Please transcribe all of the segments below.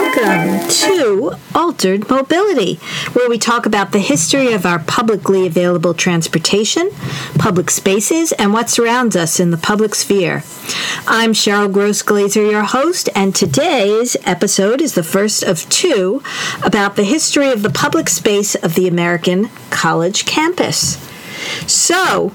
Welcome to Altered Mobility, where we talk about the history of our publicly available transportation, public spaces, and what surrounds us in the public sphere. I'm Cheryl Gross Glazer, your host, and today's episode is the first of two about the history of the public space of the American college campus. So,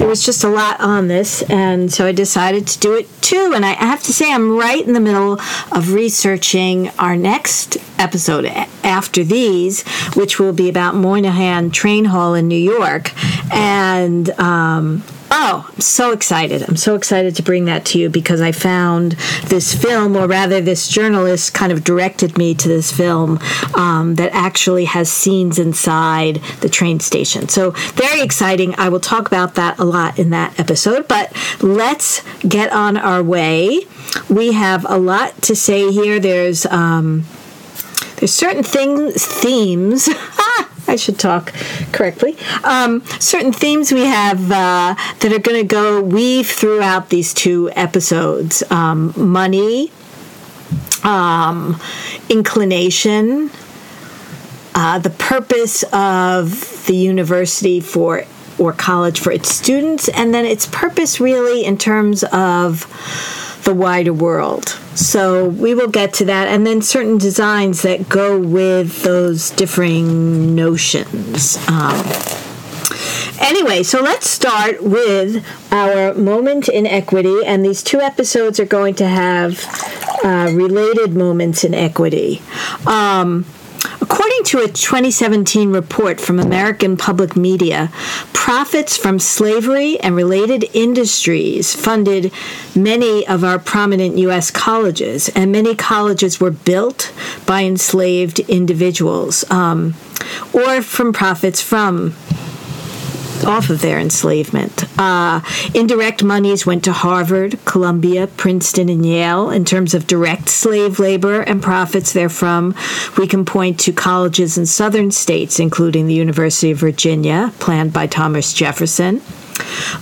there was just a lot on this, and so I decided to do it too. And I have to say, I'm right in the middle of researching our next episode after these, which will be about Moynihan Train Hall in New York. And um, Oh, I'm so excited. I'm so excited to bring that to you because I found this film, or rather, this journalist kind of directed me to this film um, that actually has scenes inside the train station. So, very exciting. I will talk about that a lot in that episode, but let's get on our way. We have a lot to say here. There's, um, there's certain things, themes. I should talk correctly. Um, certain themes we have uh, that are going to go weave throughout these two episodes um, money, um, inclination, uh, the purpose of the university for or college for its students, and then its purpose really in terms of the wider world. So we will get to that, and then certain designs that go with those differing notions. Um, anyway, so let's start with our moment in equity, and these two episodes are going to have uh, related moments in equity. Um, According to a 2017 report from American Public Media, profits from slavery and related industries funded many of our prominent U.S. colleges, and many colleges were built by enslaved individuals um, or from profits from off of their enslavement. Uh, indirect monies went to Harvard, Columbia, Princeton, and Yale in terms of direct slave labor and profits therefrom. We can point to colleges in southern states, including the University of Virginia, planned by Thomas Jefferson.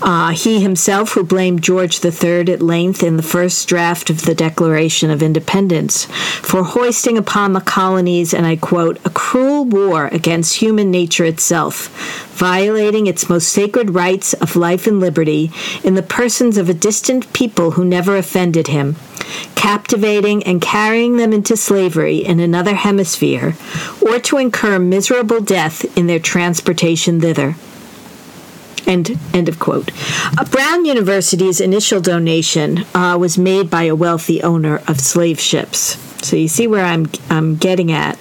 Uh, he himself, who blamed George III at length in the first draft of the Declaration of Independence for hoisting upon the colonies, and I quote, a cruel war against human nature itself, violating its most sacred rights of life and liberty in the persons of a distant people who never offended him, captivating and carrying them into slavery in another hemisphere, or to incur miserable death in their transportation thither. End, end of quote. Uh, Brown University's initial donation uh, was made by a wealthy owner of slave ships. So you see where I'm I'm getting at.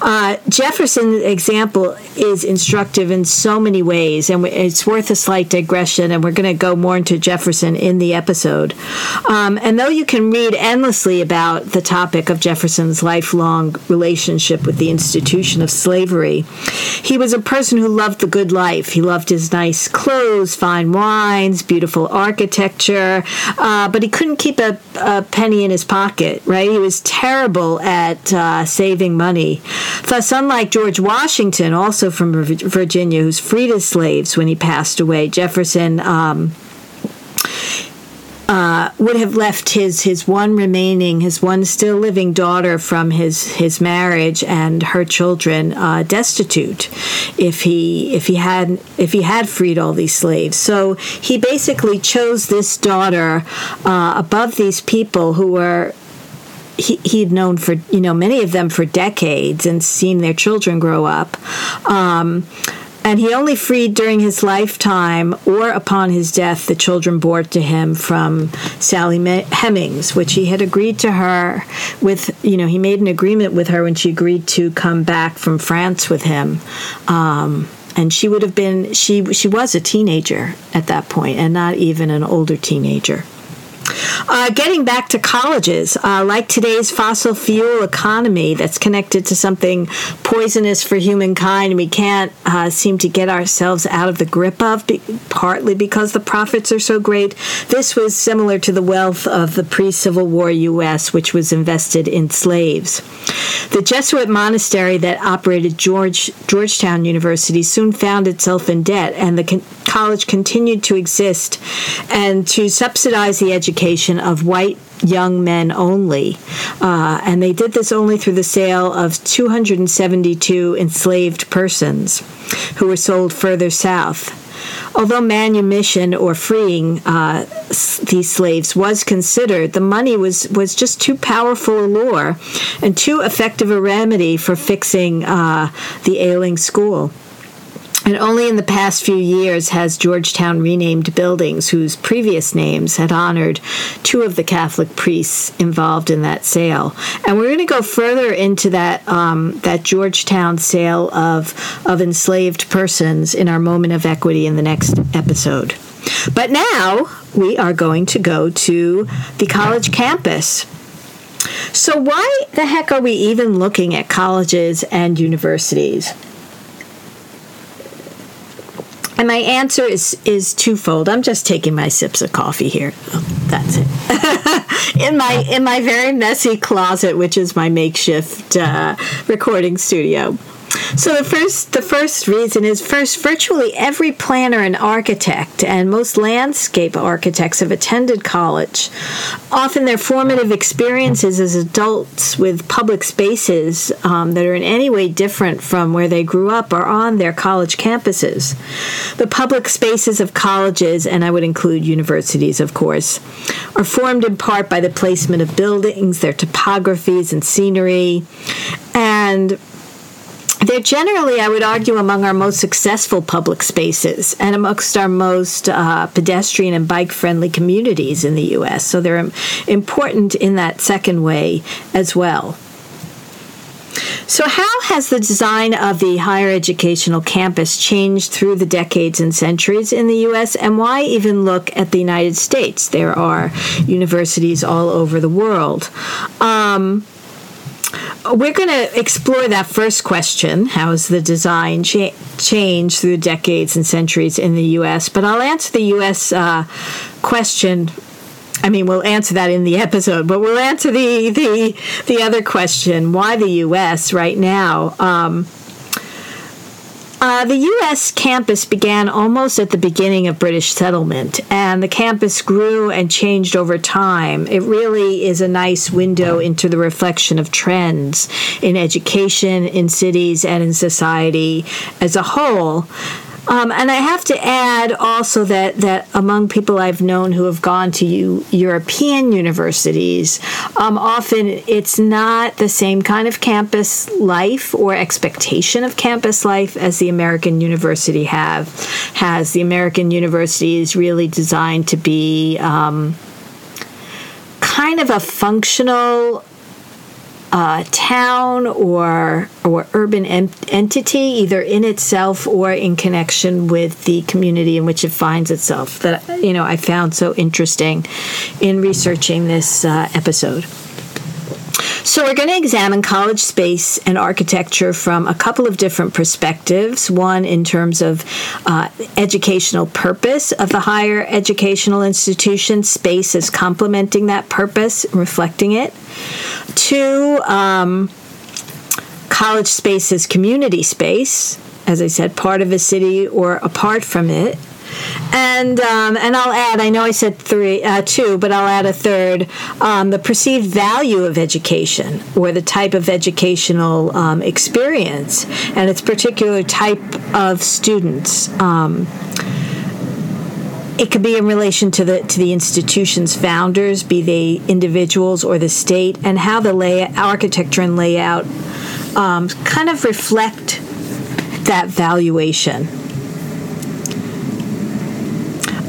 Uh, Jefferson's example is instructive in so many ways, and it's worth a slight digression. And we're going to go more into Jefferson in the episode. Um, and though you can read endlessly about the topic of Jefferson's lifelong relationship with the institution of slavery, he was a person who loved the good life. He loved his nice clothes, fine wines, beautiful architecture, uh, but he couldn't keep a, a penny in his pocket. Right? He was terrible terrible at uh, saving money. Thus, unlike George Washington, also from Virginia, who's freed his slaves when he passed away, Jefferson. Um, uh, would have left his his one remaining, his one still living daughter from his his marriage and her children uh, destitute, if he if he had if he had freed all these slaves. So he basically chose this daughter uh, above these people who were he, he'd known for you know many of them for decades and seen their children grow up um, and he only freed during his lifetime or upon his death the children born to him from Sally Hemings, which he had agreed to her with. You know, he made an agreement with her when she agreed to come back from France with him. Um, and she would have been she she was a teenager at that point, and not even an older teenager. Uh, getting back to colleges, uh, like today's fossil fuel economy that's connected to something poisonous for humankind, we can't uh, seem to get ourselves out of the grip of, partly because the profits are so great. This was similar to the wealth of the pre Civil War U.S., which was invested in slaves. The Jesuit monastery that operated George, Georgetown University soon found itself in debt, and the con- college continued to exist and to subsidize the education education of white young men only. Uh, and they did this only through the sale of 272 enslaved persons who were sold further south. Although manumission or freeing uh, these slaves was considered, the money was, was just too powerful a lure and too effective a remedy for fixing uh, the ailing school. And only in the past few years has Georgetown renamed buildings whose previous names had honored two of the Catholic priests involved in that sale. And we're going to go further into that um, that Georgetown sale of of enslaved persons in our moment of equity in the next episode. But now we are going to go to the college campus. So, why the heck are we even looking at colleges and universities? And my answer is is twofold. I'm just taking my sips of coffee here. Oh, that's it. in my in my very messy closet, which is my makeshift uh, recording studio. So the first the first reason is first virtually every planner and architect and most landscape architects have attended college. Often their formative experiences as adults with public spaces um, that are in any way different from where they grew up are on their college campuses. The public spaces of colleges, and I would include universities, of course, are formed in part by the placement of buildings, their topographies and scenery, and they're generally, I would argue, among our most successful public spaces and amongst our most uh, pedestrian and bike friendly communities in the U.S. So they're important in that second way as well. So, how has the design of the higher educational campus changed through the decades and centuries in the U.S., and why even look at the United States? There are universities all over the world. Um, we're going to explore that first question how has the design cha- changed through decades and centuries in the U.S.? But I'll answer the U.S. Uh, question. I mean, we'll answer that in the episode, but we'll answer the the the other question: Why the U.S. right now? Um, uh, the U.S. campus began almost at the beginning of British settlement, and the campus grew and changed over time. It really is a nice window into the reflection of trends in education, in cities, and in society as a whole. Um, and I have to add also that, that among people I've known who have gone to U- European universities, um, often it's not the same kind of campus life or expectation of campus life as the American university have has. The American university is really designed to be um, kind of a functional uh, town or or urban ent- entity, either in itself or in connection with the community in which it finds itself. That you know, I found so interesting in researching this uh, episode. So, we're going to examine college space and architecture from a couple of different perspectives. One, in terms of uh, educational purpose of the higher educational institution, space is complementing that purpose, reflecting it. Two, um, college space is community space, as I said, part of a city or apart from it. And um, and I'll add. I know I said three, uh, two, but I'll add a third. Um, the perceived value of education, or the type of educational um, experience, and its particular type of students. Um, it could be in relation to the to the institution's founders, be they individuals or the state, and how the layout, architecture and layout um, kind of reflect that valuation.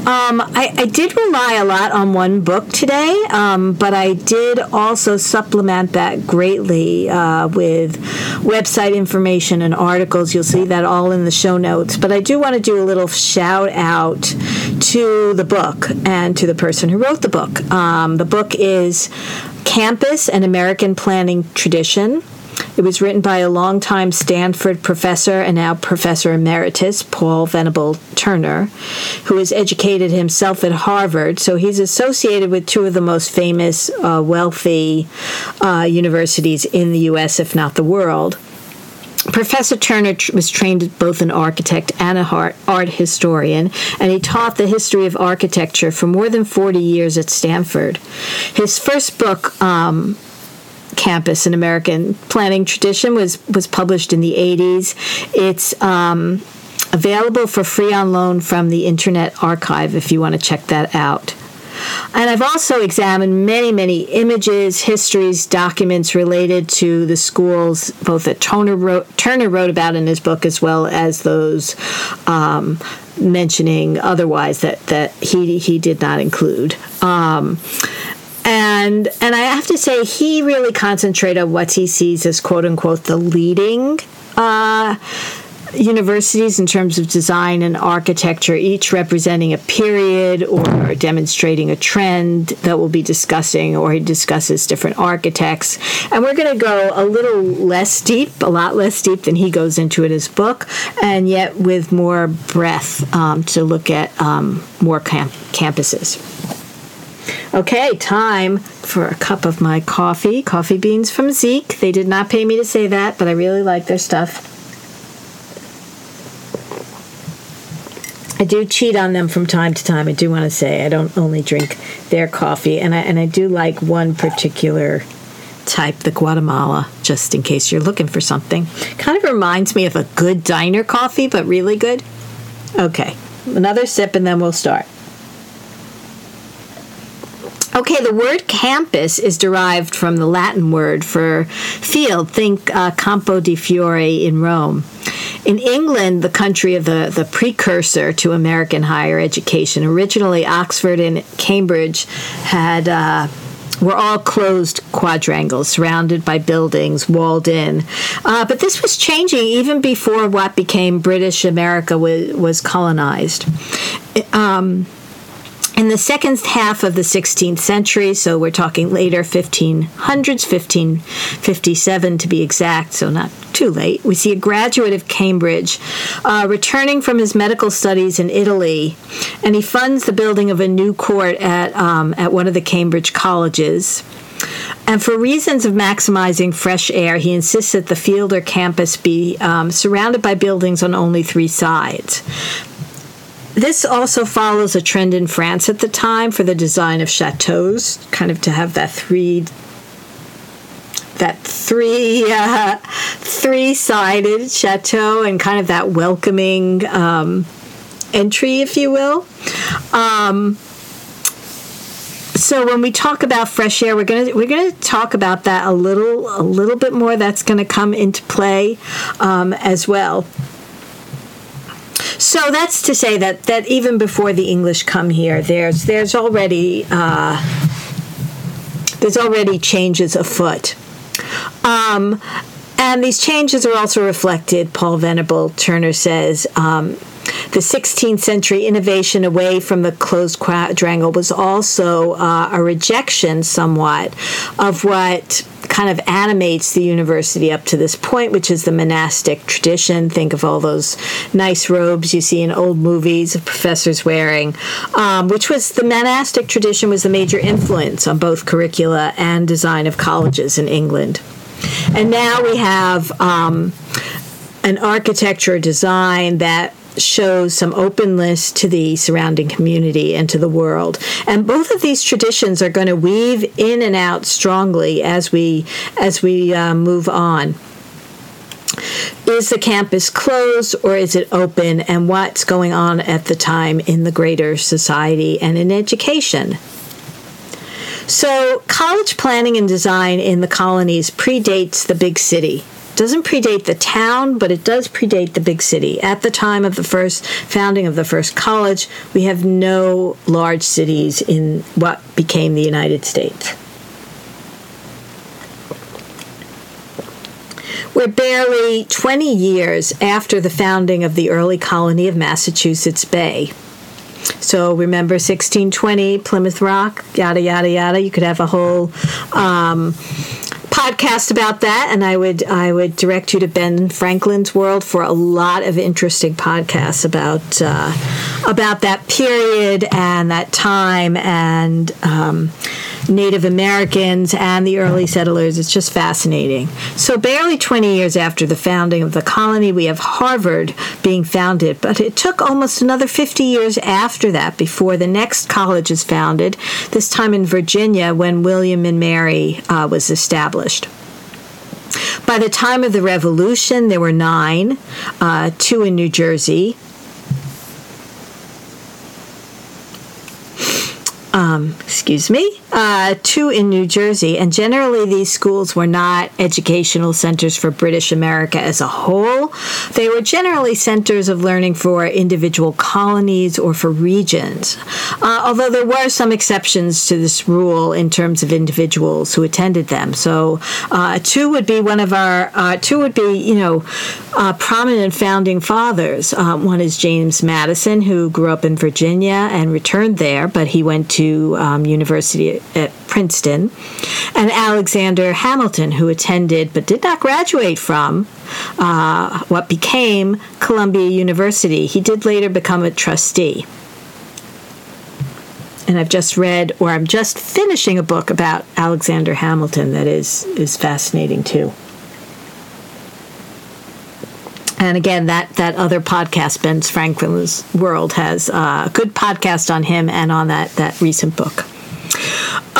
Um, I, I, did rely a lot on one book today, um, but I did also supplement that greatly uh, with website information and articles. You'll see that all in the show notes. But I do want to do a little shout out to the book and to the person who wrote the book. Um, the book is Campus An American Planning Tradition it was written by a longtime Stanford professor and now professor emeritus, Paul Venable Turner, who has educated himself at Harvard. So he's associated with two of the most famous, uh, wealthy uh, universities in the U.S., if not the world. Professor Turner was trained as both an architect and a art historian, and he taught the history of architecture for more than 40 years at Stanford. His first book, um, Campus, an American Planning Tradition, was, was published in the 80s. It's um, available for free on loan from the Internet Archive if you want to check that out. And I've also examined many, many images, histories, documents related to the schools, both that Turner wrote, Turner wrote about in his book, as well as those um, mentioning otherwise that, that he, he did not include. Um, and and I have to say he really concentrated on what he sees as quote unquote the leading uh, universities in terms of design and architecture, each representing a period or demonstrating a trend that we'll be discussing, or he discusses different architects. And we're going to go a little less deep, a lot less deep than he goes into in his book, and yet with more breadth um, to look at um, more camp- campuses. Okay, time for a cup of my coffee. Coffee beans from Zeke. They did not pay me to say that, but I really like their stuff. I do cheat on them from time to time. I do want to say I don't only drink their coffee, and I and I do like one particular type, the Guatemala, just in case you're looking for something. Kind of reminds me of a good diner coffee, but really good. Okay, another sip, and then we'll start. Okay, the word campus is derived from the Latin word for field. Think uh, Campo di Fiore in Rome. In England, the country of the, the precursor to American higher education, originally Oxford and Cambridge had. Uh, were all closed quadrangles surrounded by buildings, walled in. Uh, but this was changing even before what became British America was, was colonized. Um, in the second half of the 16th century, so we're talking later 1500s, 1557 to be exact, so not too late, we see a graduate of Cambridge uh, returning from his medical studies in Italy, and he funds the building of a new court at, um, at one of the Cambridge colleges. And for reasons of maximizing fresh air, he insists that the field or campus be um, surrounded by buildings on only three sides. This also follows a trend in France at the time for the design of chateaus, kind of to have that three that three uh, three sided chateau and kind of that welcoming um, entry, if you will. Um, so when we talk about fresh air, we're gonna we're gonna talk about that a little a little bit more. That's to come into play um, as well. So that's to say that that even before the English come here, there's there's already uh, there's already changes afoot. Um, and these changes are also reflected, Paul Venable Turner says. Um, the 16th century innovation away from the closed quadrangle was also uh, a rejection, somewhat, of what kind of animates the university up to this point, which is the monastic tradition. Think of all those nice robes you see in old movies of professors wearing, um, which was the monastic tradition was the major influence on both curricula and design of colleges in England. And now we have um, an architecture design that shows some openness to the surrounding community and to the world. And both of these traditions are going to weave in and out strongly as we as we uh, move on. Is the campus closed or is it open? And what's going on at the time in the greater society and in education? So, college planning and design in the colonies predates the big city doesn't predate the town, but it does predate the big city. At the time of the first founding of the first college, we have no large cities in what became the United States. We're barely 20 years after the founding of the early colony of Massachusetts Bay. So remember 1620, Plymouth Rock, yada, yada, yada. You could have a whole um, podcast about that, and I would I would direct you to Ben Franklin's World for a lot of interesting podcasts about uh, about that period and that time and um, Native Americans and the early settlers. It's just fascinating. So, barely 20 years after the founding of the colony, we have Harvard being founded, but it took almost another 50 years after that before the next college is founded, this time in Virginia when William and Mary uh, was established. By the time of the Revolution, there were nine, uh, two in New Jersey, um, excuse me, uh, two in New Jersey. And generally, these schools were not educational centers for British America as a whole. They were generally centers of learning for individual colonies or for regions. Uh, although there were some exceptions to this rule in terms of individuals who attended them. So, uh, two would be one of our, uh, two would be, you know, uh, prominent founding fathers. Uh, one is James Madison, who grew up in Virginia and returned there, but he went to um, University at Princeton, and Alexander Hamilton, who attended but did not graduate from uh, what became Columbia University. He did later become a trustee. And I've just read, or I'm just finishing a book about Alexander Hamilton that is is fascinating too. And again, that, that other podcast, Ben's Franklin's World, has uh, a good podcast on him and on that, that recent book.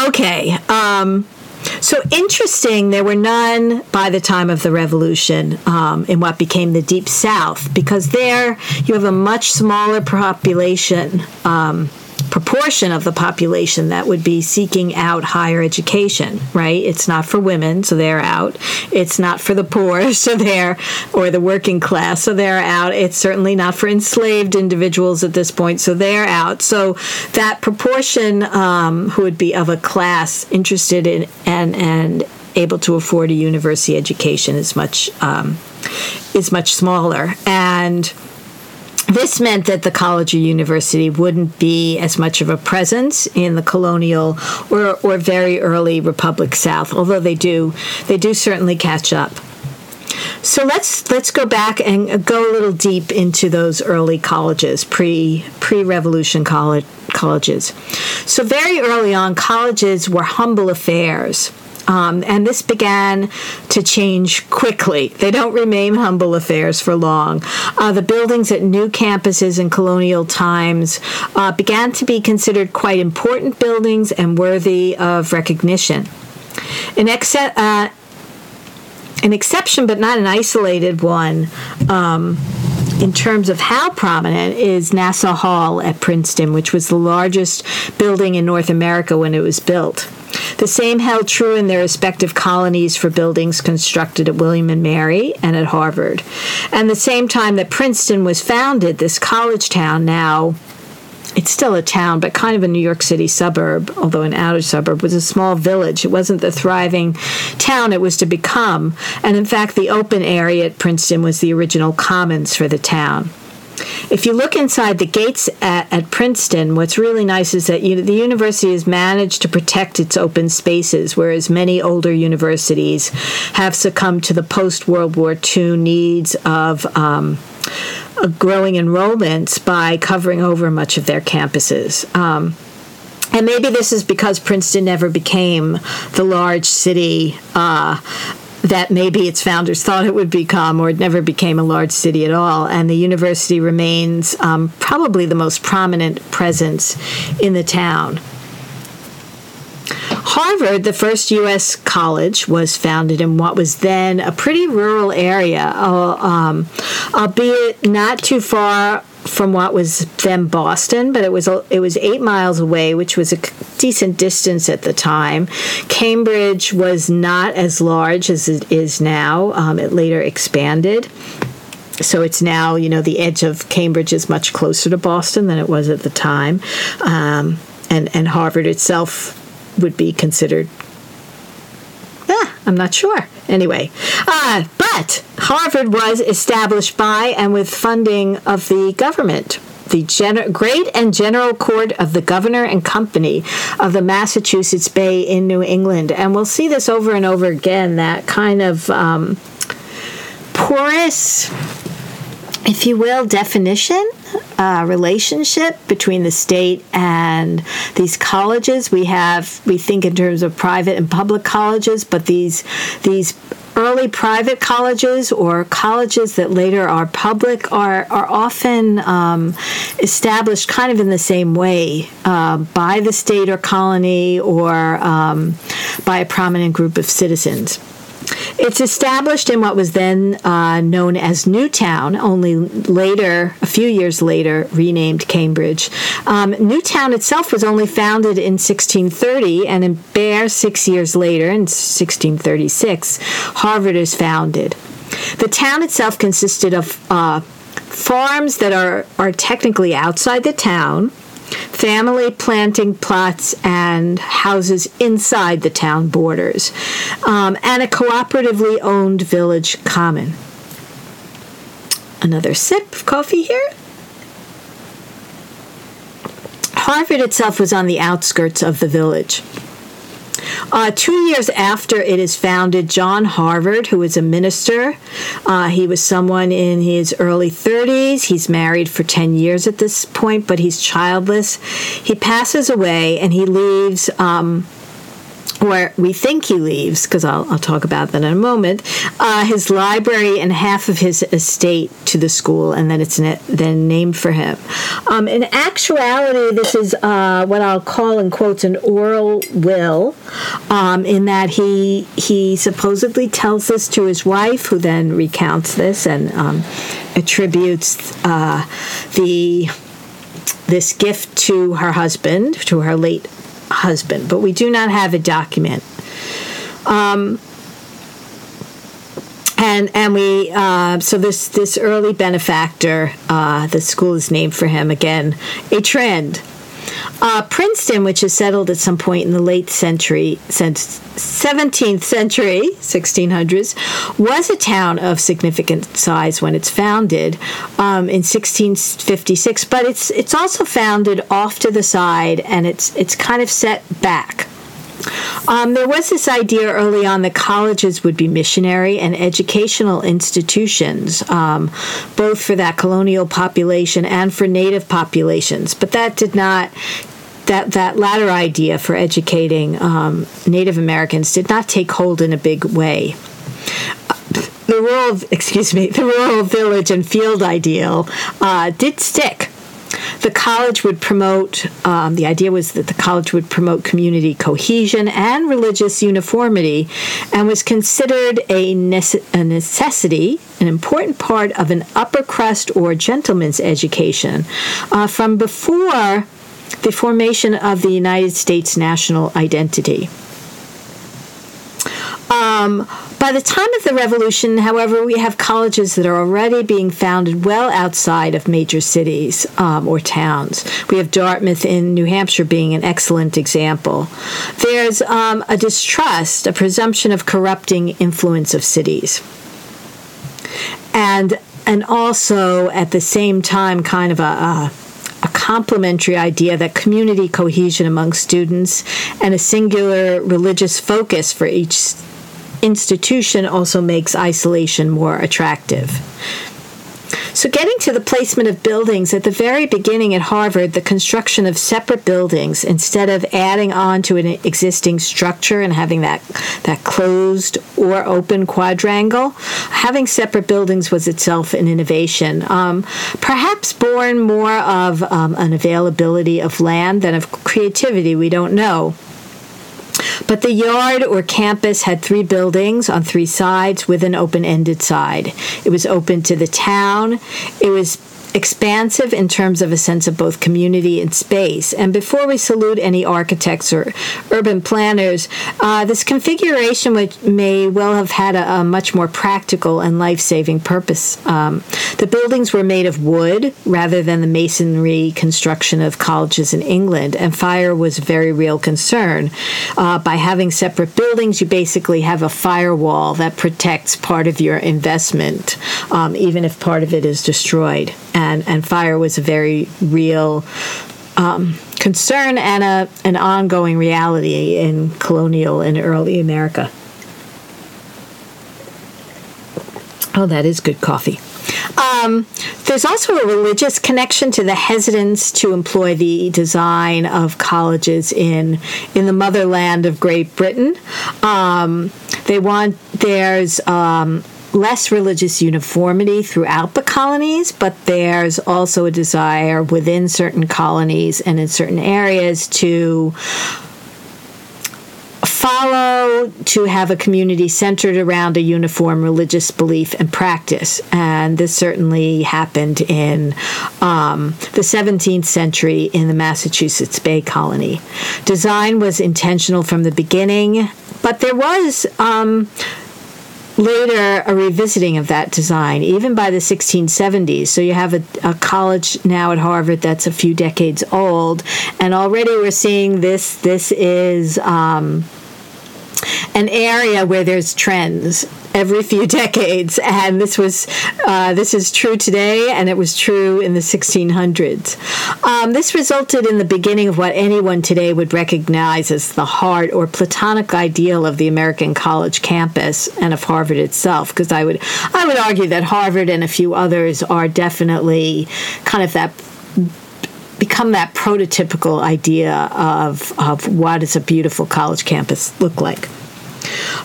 Okay. Um, so interesting, there were none by the time of the revolution um, in what became the Deep South, because there you have a much smaller population. Um, proportion of the population that would be seeking out higher education, right? It's not for women, so they're out. It's not for the poor, so they're, or the working class, so they're out. It's certainly not for enslaved individuals at this point, so they're out. So that proportion um, who would be of a class interested in and and able to afford a university education is much um, is much smaller and this meant that the college or university wouldn't be as much of a presence in the colonial or, or very early Republic South, although they do they do certainly catch up. So let's let's go back and go a little deep into those early colleges, pre pre revolution college colleges. So very early on, colleges were humble affairs. Um, and this began to change quickly. They don't remain humble affairs for long. Uh, the buildings at new campuses in colonial times uh, began to be considered quite important buildings and worthy of recognition. An, ex- uh, an exception, but not an isolated one. Um, in terms of how prominent is Nassau Hall at Princeton, which was the largest building in North America when it was built. The same held true in their respective colonies for buildings constructed at William and Mary and at Harvard. And the same time that Princeton was founded, this college town now it's still a town, but kind of a New York City suburb, although an outer suburb, was a small village. It wasn't the thriving town it was to become. And in fact, the open area at Princeton was the original commons for the town. If you look inside the gates at, at Princeton, what's really nice is that you the university has managed to protect its open spaces, whereas many older universities have succumbed to the post World War II needs of. Um, growing enrollments by covering over much of their campuses. Um, and maybe this is because Princeton never became the large city uh, that maybe its founders thought it would become, or it never became a large city at all. And the university remains um, probably the most prominent presence in the town. Harvard, the first U.S. college, was founded in what was then a pretty rural area, uh, um, albeit not too far from what was then Boston, but it was it was eight miles away, which was a decent distance at the time. Cambridge was not as large as it is now. Um, it later expanded. So it's now, you know, the edge of Cambridge is much closer to Boston than it was at the time. Um, and, and Harvard itself would be considered. Ah, I'm not sure. Anyway, uh, but Harvard was established by and with funding of the government the Gen- Great and General Court of the Governor and Company of the Massachusetts Bay in New England. And we'll see this over and over again that kind of um, porous if you will, definition, uh, relationship between the state and these colleges. We have, we think in terms of private and public colleges, but these these early private colleges or colleges that later are public are, are often um, established kind of in the same way uh, by the state or colony or um, by a prominent group of citizens. It's established in what was then uh, known as Newtown, only later, a few years later, renamed Cambridge. Um, Newtown itself was only founded in 1630, and in bare six years later, in 1636, Harvard is founded. The town itself consisted of uh, farms that are, are technically outside the town family planting plots and houses inside the town borders, um, and a cooperatively owned village common. Another sip of coffee here. Harvard itself was on the outskirts of the village. Uh, two years after it is founded, John Harvard, who is a minister, uh, he was someone in his early 30s. He's married for 10 years at this point, but he's childless. He passes away and he leaves. Um, where we think he leaves, because I'll, I'll, talk about that in a moment, uh, his library and half of his estate to the school, and then it's na- then named for him. Um, in actuality, this is uh, what I'll call, in quotes, an oral will, um, in that he he supposedly tells this to his wife, who then recounts this and um, attributes uh, the this gift to her husband, to her late husband, but we do not have a document. Um, and and we uh, so this this early benefactor, uh, the school is named for him again. A trend. Uh, Princeton, which is settled at some point in the late century, since 17th century, 1600s, was a town of significant size when it's founded um, in 1656. But it's it's also founded off to the side, and it's it's kind of set back. Um, there was this idea early on that colleges would be missionary and educational institutions, um, both for that colonial population and for native populations. But that did not that that latter idea for educating um, Native Americans did not take hold in a big way. The rural, excuse me, the rural village and field ideal uh, did stick the college would promote, um, the idea was that the college would promote community cohesion and religious uniformity and was considered a, nece- a necessity, an important part of an upper crust or gentleman's education uh, from before the formation of the United States national identity. Um, by the time of the revolution, however, we have colleges that are already being founded well outside of major cities um, or towns. We have Dartmouth in New Hampshire being an excellent example. There's um, a distrust, a presumption of corrupting influence of cities. And and also at the same time, kind of a, a a complementary idea that community cohesion among students and a singular religious focus for each institution also makes isolation more attractive. So, getting to the placement of buildings, at the very beginning at Harvard, the construction of separate buildings instead of adding on to an existing structure and having that, that closed or open quadrangle, having separate buildings was itself an innovation. Um, perhaps born more of um, an availability of land than of creativity, we don't know. But the yard or campus had three buildings on three sides with an open ended side. It was open to the town. It was expansive in terms of a sense of both community and space. And before we salute any architects or urban planners, uh, this configuration which may well have had a, a much more practical and life saving purpose. Um, the buildings were made of wood rather than the masonry construction of colleges in England, and fire was a very real concern. Uh, by having separate buildings, you basically have a firewall that protects part of your investment, um, even if part of it is destroyed and, and fire was a very real um, concern and a, an ongoing reality in colonial and early America. Oh, that is good coffee. Um, there's also a religious connection to the hesitance to employ the design of colleges in in the motherland of Great Britain. Um, they want there's um, less religious uniformity throughout the colonies, but there's also a desire within certain colonies and in certain areas to follow to have a community centered around a uniform religious belief and practice. And this certainly happened in um, the 17th century in the Massachusetts Bay Colony. Design was intentional from the beginning, but there was. Um, later a revisiting of that design, even by the 1670s. So you have a, a, college now at Harvard that's a few decades old, and already we're seeing this. This is um, an area where there's trends every few decades, and this was uh, this is true today, and it was true in the 1600s. Um, this resulted in the beginning of what anyone today would recognize as the heart or platonic ideal of the American college campus and of Harvard itself. Because I would I would argue that Harvard and a few others are definitely kind of that become that prototypical idea of, of what does a beautiful college campus look like.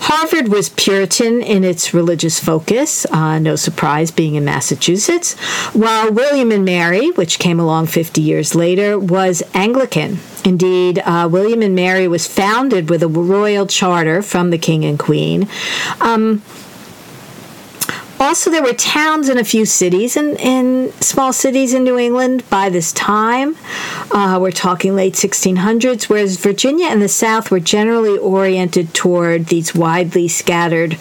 Harvard was Puritan in its religious focus, uh, no surprise being in Massachusetts, while William and Mary, which came along 50 years later, was Anglican. Indeed, uh, William and Mary was founded with a royal charter from the king and queen. Um, also, there were towns in a few cities and in, in, small cities in New England by this time. Uh, we're talking late 1600s, whereas Virginia and the South were generally oriented toward these widely scattered.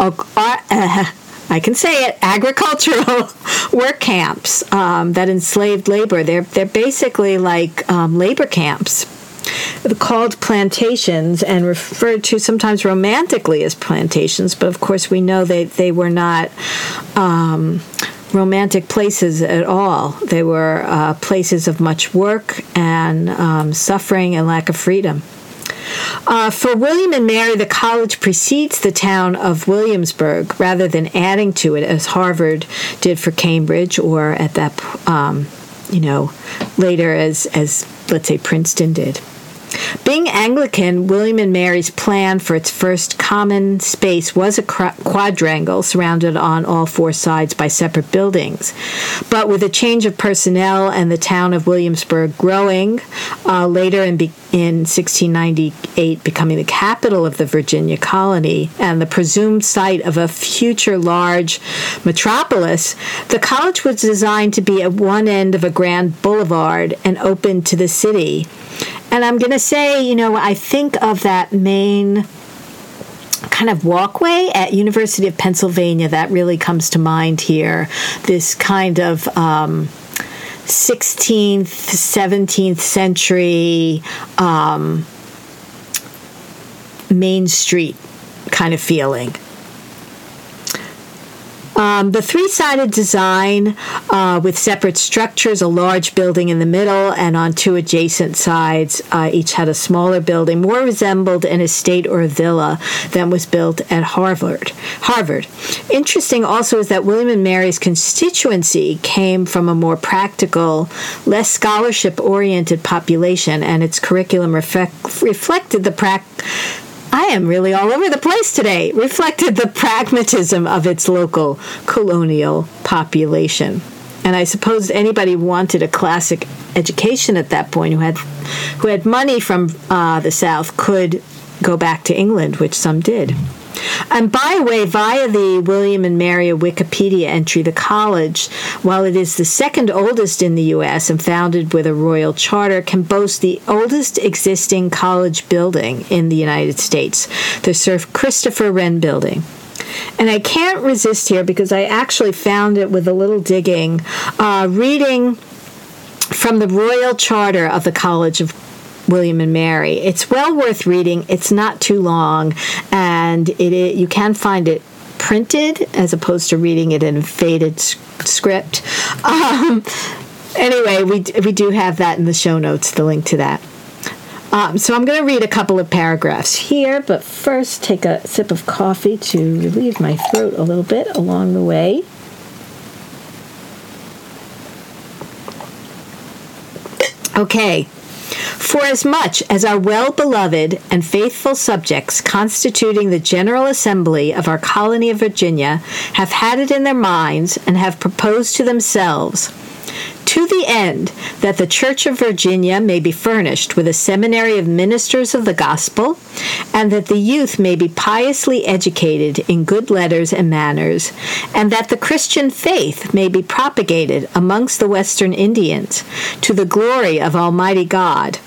Uh, uh, I can say it, agricultural work camps um, that enslaved labor. They're, they're basically like um, labor camps called plantations and referred to sometimes romantically as plantations, but of course we know they, they were not um, romantic places at all. They were uh, places of much work and um, suffering and lack of freedom. Uh, for William and Mary, the college precedes the town of Williamsburg rather than adding to it as Harvard did for Cambridge or at that, um, you know, later as, as let's say Princeton did. Being Anglican, William and Mary's plan for its first common space was a quadrangle surrounded on all four sides by separate buildings. But with a change of personnel and the town of Williamsburg growing, uh, later in, be- in 1698 becoming the capital of the Virginia colony and the presumed site of a future large metropolis, the college was designed to be at one end of a grand boulevard and open to the city. And I'm going to say, you know, I think of that main kind of walkway at University of Pennsylvania that really comes to mind here. This kind of um, 16th, 17th century um, Main Street kind of feeling. Um, the three sided design uh, with separate structures, a large building in the middle, and on two adjacent sides, uh, each had a smaller building, more resembled an estate or a villa than was built at Harvard. Harvard. Interesting also is that William and Mary's constituency came from a more practical, less scholarship oriented population, and its curriculum reflect, reflected the practice I am really all over the place today, reflected the pragmatism of its local colonial population. And I suppose anybody wanted a classic education at that point who had who had money from uh, the South could go back to England, which some did. And by the way, via the William and Mary Wikipedia entry, the college, while it is the second oldest in the U.S. and founded with a royal charter, can boast the oldest existing college building in the United States, the Sir Christopher Wren Building. And I can't resist here because I actually found it with a little digging, uh, reading from the Royal Charter of the College of William and Mary. It's well worth reading. It's not too long, and it, it you can find it printed as opposed to reading it in faded script. Um, anyway, we we do have that in the show notes. The link to that. Um, so I'm going to read a couple of paragraphs here, but first take a sip of coffee to relieve my throat a little bit along the way. Okay, for as much as our well beloved and faithful subjects constituting the General Assembly of our colony of Virginia have had it in their minds and have proposed to themselves to the end that the Church of Virginia may be furnished with a seminary of ministers of the gospel, and that the youth may be piously educated in good letters and manners, and that the Christian faith may be propagated amongst the Western Indians to the glory of Almighty God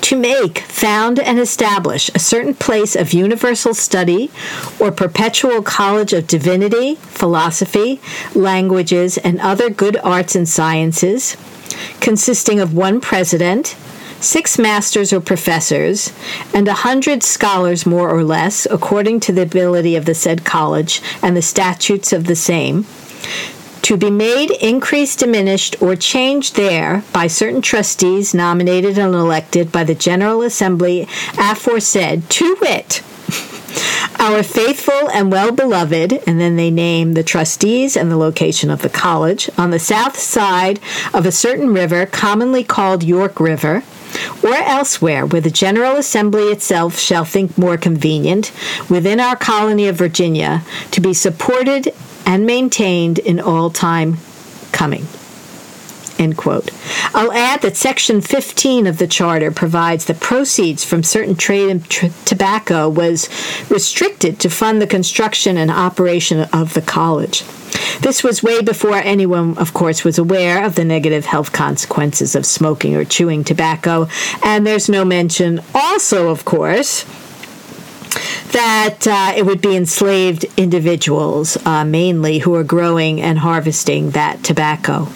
to make, found, and establish a certain place of universal study or perpetual college of divinity, philosophy, languages, and other good arts and sciences, consisting of one president, six masters or professors, and a hundred scholars more or less, according to the ability of the said college and the statutes of the same to be made, increased, diminished, or changed there by certain trustees nominated and elected by the General Assembly aforesaid, to wit, our faithful and well beloved, and then they name the trustees and the location of the college, on the south side of a certain river commonly called York River, or elsewhere where the General Assembly itself shall think more convenient, within our colony of Virginia, to be supported and maintained in all time coming. End quote. I'll add that Section 15 of the Charter provides that proceeds from certain trade in tobacco was restricted to fund the construction and operation of the college. This was way before anyone, of course, was aware of the negative health consequences of smoking or chewing tobacco, and there's no mention, also, of course, that uh, it would be enslaved individuals uh, mainly who are growing and harvesting that tobacco.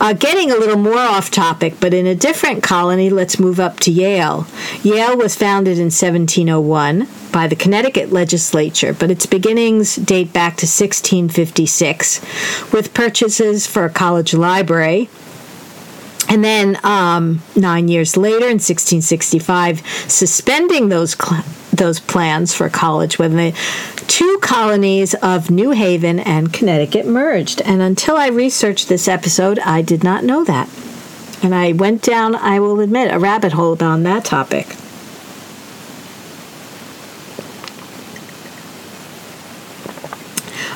Uh, getting a little more off topic, but in a different colony, let's move up to Yale. Yale was founded in 1701 by the Connecticut legislature, but its beginnings date back to 1656 with purchases for a college library. And then um, nine years later, in 1665, suspending those cl- those plans for college when the two colonies of New Haven and Connecticut merged. And until I researched this episode, I did not know that. And I went down, I will admit, a rabbit hole on that topic.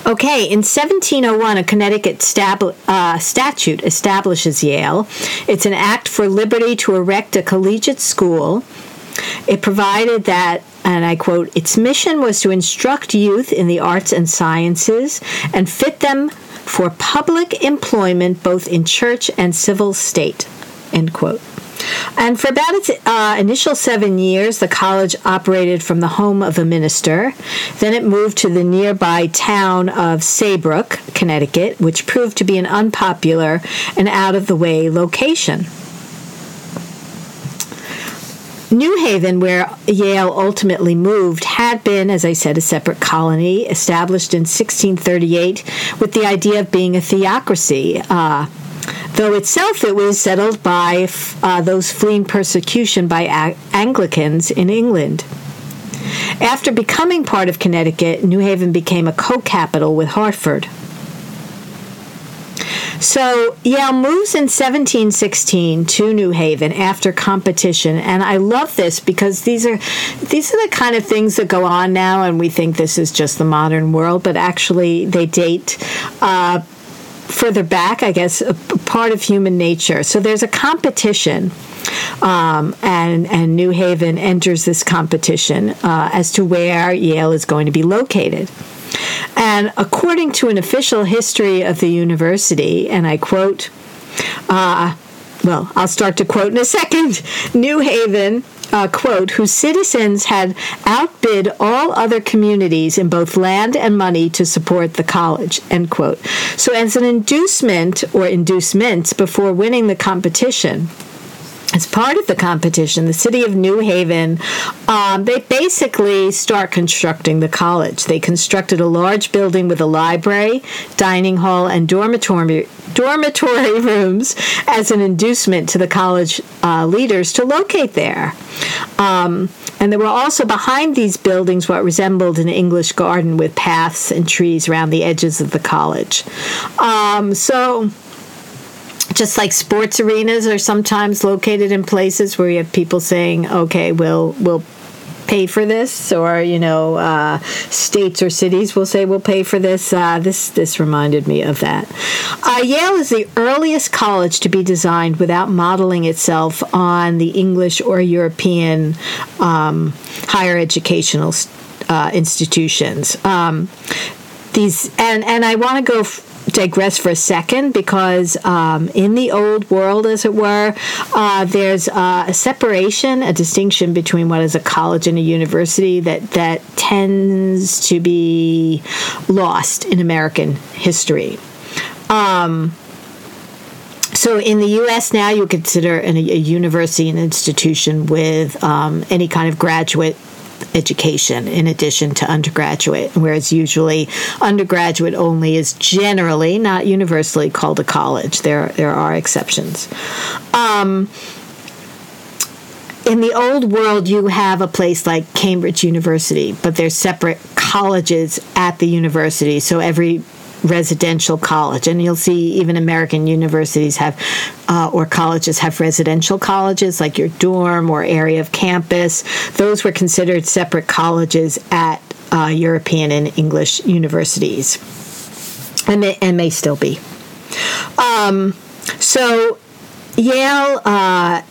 Okay, in 1701, a Connecticut stab- uh, statute establishes Yale. It's an act for liberty to erect a collegiate school. It provided that and I quote, its mission was to instruct youth in the arts and sciences and fit them for public employment both in church and civil state, end quote. And for about its uh, initial seven years, the college operated from the home of a minister. Then it moved to the nearby town of Saybrook, Connecticut, which proved to be an unpopular and out of the way location. New Haven, where Yale ultimately moved, had been, as I said, a separate colony established in 1638 with the idea of being a theocracy. Uh, though itself it was settled by uh, those fleeing persecution by a- Anglicans in England. After becoming part of Connecticut, New Haven became a co capital with Hartford. So Yale moves in 1716 to New Haven after competition, and I love this because these are these are the kind of things that go on now, and we think this is just the modern world, but actually they date. Uh, further back, I guess, a part of human nature. So there's a competition, um, and and New Haven enters this competition uh, as to where Yale is going to be located. And according to an official history of the university, and I quote, uh, well, I'll start to quote in a second New Haven. Uh, quote, whose citizens had outbid all other communities in both land and money to support the college, end quote. So, as an inducement or inducements before winning the competition, as part of the competition, the city of New Haven, um, they basically start constructing the college. They constructed a large building with a library, dining hall, and dormitory dormitory rooms as an inducement to the college uh, leaders to locate there. Um, and there were also behind these buildings what resembled an English garden with paths and trees around the edges of the college. Um, so just like sports arenas are sometimes located in places where you have people saying, "Okay, we'll we'll pay for this," or you know, uh, states or cities will say, "We'll pay for this." Uh, this this reminded me of that. Uh, Yale is the earliest college to be designed without modeling itself on the English or European um, higher educational uh, institutions. Um, these and and I want to go. F- digress for a second because um, in the old world, as it were, uh, there's uh, a separation, a distinction between what is a college and a university that that tends to be lost in American history. Um, so in the U.S. now, you consider an, a university an institution with um, any kind of graduate education in addition to undergraduate, whereas usually undergraduate only is generally, not universally, called a college. There, there are exceptions. Um, in the old world, you have a place like Cambridge University, but there's separate colleges at the university. So every residential college. And you'll see even American universities have, uh, or colleges have residential colleges like your dorm or area of campus. Those were considered separate colleges at uh, European and English universities, and may, and may still be. Um, so Yale. Uh,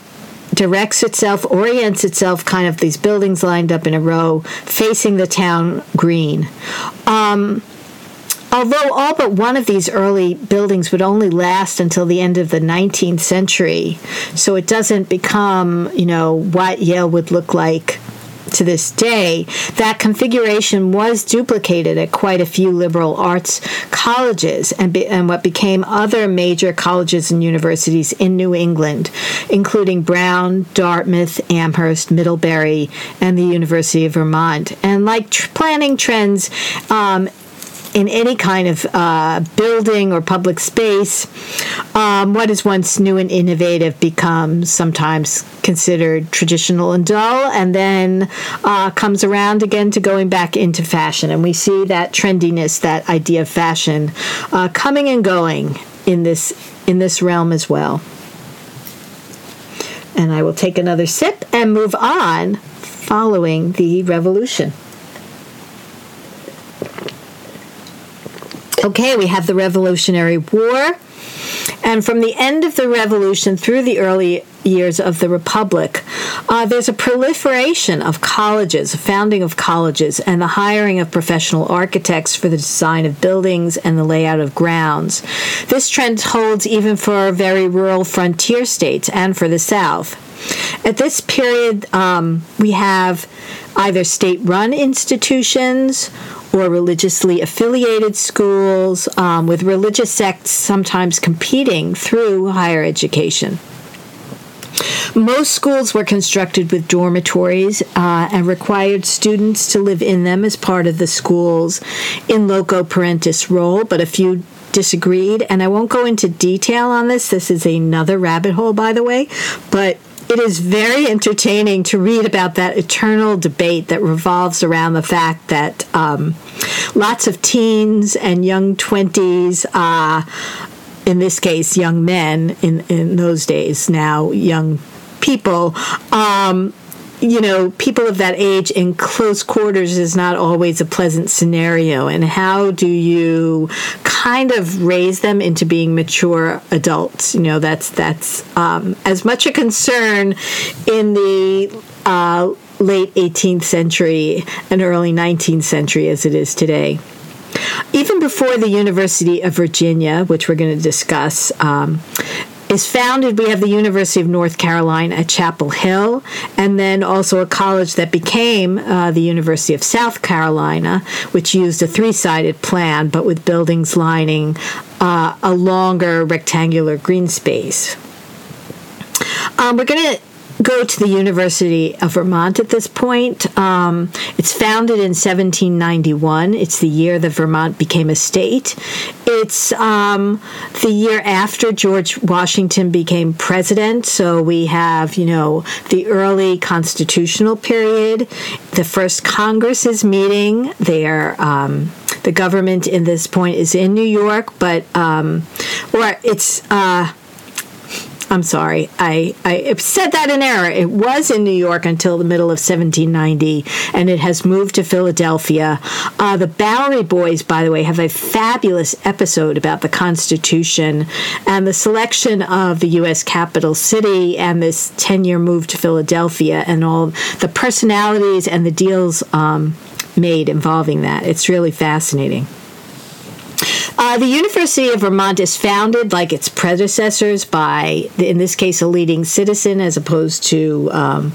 directs itself, orients itself, kind of these buildings lined up in a row, facing the town green. Um, Although all but one of these early buildings would only last until the end of the 19th century, so it doesn't become, you know, what Yale would look like to this day, that configuration was duplicated at quite a few liberal arts colleges and, be, and what became other major colleges and universities in New England, including Brown, Dartmouth, Amherst, Middlebury, and the University of Vermont. And like tr- planning trends, um, in any kind of uh, building or public space, um, what is once new and innovative becomes sometimes considered traditional and dull, and then uh, comes around again to going back into fashion. And we see that trendiness, that idea of fashion, uh, coming and going in this in this realm as well. And I will take another sip and move on following the revolution. Okay, we have the Revolutionary War. And from the end of the revolution through the early years of the Republic, uh, there's a proliferation of colleges, founding of colleges, and the hiring of professional architects for the design of buildings and the layout of grounds. This trend holds even for very rural frontier states and for the South. At this period, um, we have either state run institutions or religiously affiliated schools um, with religious sects sometimes competing through higher education. Most schools were constructed with dormitories uh, and required students to live in them as part of the school's in loco parentis role, but a few disagreed. And I won't go into detail on this. This is another rabbit hole, by the way. But it is very entertaining to read about that eternal debate that revolves around the fact that um, lots of teens and young 20s, uh, in this case, young men in, in those days, now young people, um, you know, people of that age in close quarters is not always a pleasant scenario. And how do you kind of raise them into being mature adults? You know, that's that's um, as much a concern in the uh, late 18th century and early 19th century as it is today. Even before the University of Virginia, which we're going to discuss, um, is founded. We have the University of North Carolina at Chapel Hill, and then also a college that became uh, the University of South Carolina, which used a three sided plan but with buildings lining uh, a longer rectangular green space. Um, we're going to go to the University of Vermont at this point. Um, it's founded in 1791. It's the year that Vermont became a state. It's um, the year after George Washington became president. So we have, you know, the early constitutional period. The first Congress is meeting. There, um, the government in this point is in New York, but um, or it's. Uh, I'm sorry, I, I said that in error. It was in New York until the middle of 1790, and it has moved to Philadelphia. Uh, the Bowery Boys, by the way, have a fabulous episode about the Constitution and the selection of the U.S. capital city and this 10 year move to Philadelphia and all the personalities and the deals um, made involving that. It's really fascinating. Uh, the University of Vermont is founded, like its predecessors, by, in this case, a leading citizen as opposed to um,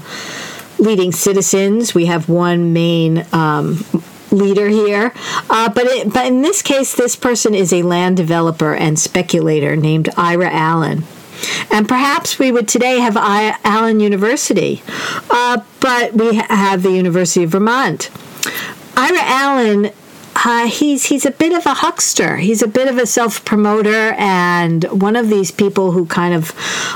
leading citizens. We have one main um, leader here. Uh, but, it, but in this case, this person is a land developer and speculator named Ira Allen. And perhaps we would today have I- Allen University, uh, but we have the University of Vermont. Ira Allen uh, he's he's a bit of a huckster. He's a bit of a self promoter and one of these people who kind of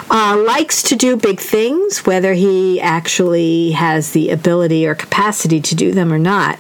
uh, likes to do big things, whether he actually has the ability or capacity to do them or not.